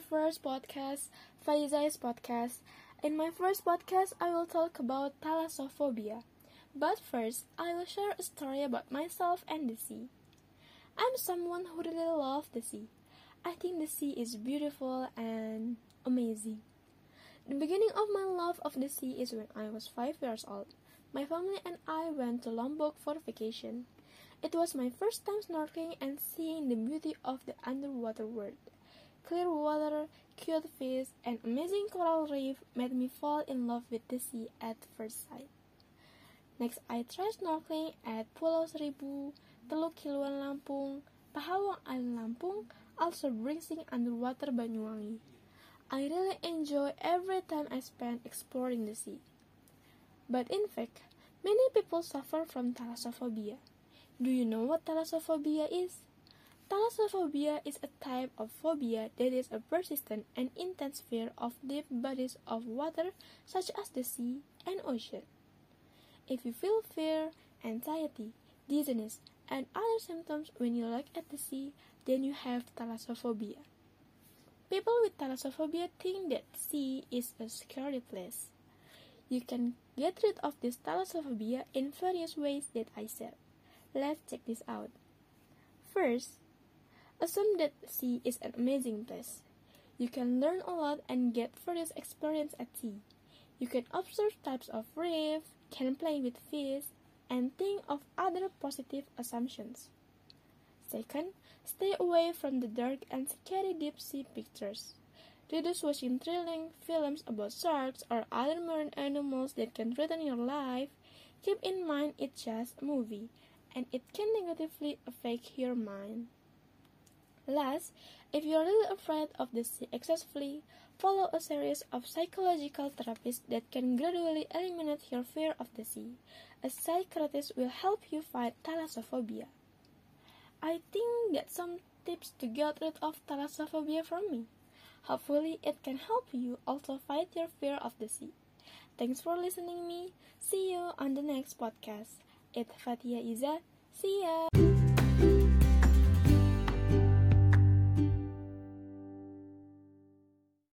first podcast, Faizai's podcast. In my first podcast, I will talk about thalassophobia. But first, I will share a story about myself and the sea. I'm someone who really loves the sea. I think the sea is beautiful and amazing. The beginning of my love of the sea is when I was five years old. My family and I went to Lombok for vacation. It was my first time snorkeling and seeing the beauty of the underwater world. Clear water, cute fish, and amazing coral reef made me fall in love with the sea at first sight. Next, I tried snorkeling at Pulau Seribu, Teluk Kiluan Lampung, Pahawang Island Lampung, also Bangsring underwater Banyuwangi. I really enjoy every time I spend exploring the sea. But in fact, many people suffer from thalassophobia. Do you know what thalassophobia is? Thalassophobia is a type of phobia that is a persistent and intense fear of deep bodies of water such as the sea and ocean. If you feel fear, anxiety, dizziness, and other symptoms when you look at the sea, then you have thalassophobia. People with thalassophobia think that sea is a scary place. You can get rid of this thalassophobia in various ways that I said. Let's check this out. First, assume that sea is an amazing place. You can learn a lot and get various experience at sea. You can observe types of reef, can play with fish, and think of other positive assumptions. Second, stay away from the dark and scary deep sea pictures. Reduce watching thrilling films about sharks or other marine animals that can threaten your life. Keep in mind it's just a movie, and it can negatively affect your mind. Last, if you are really afraid of the sea excessively, follow a series of psychological therapies that can gradually eliminate your fear of the sea. A psychiatrist will help you fight thalassophobia. I think that's some tips to get rid of thalassophobia from me. Hopefully, it can help you also fight your fear of the sea. Thanks for listening me. See you on the next podcast. It's Fatia Iza. See ya.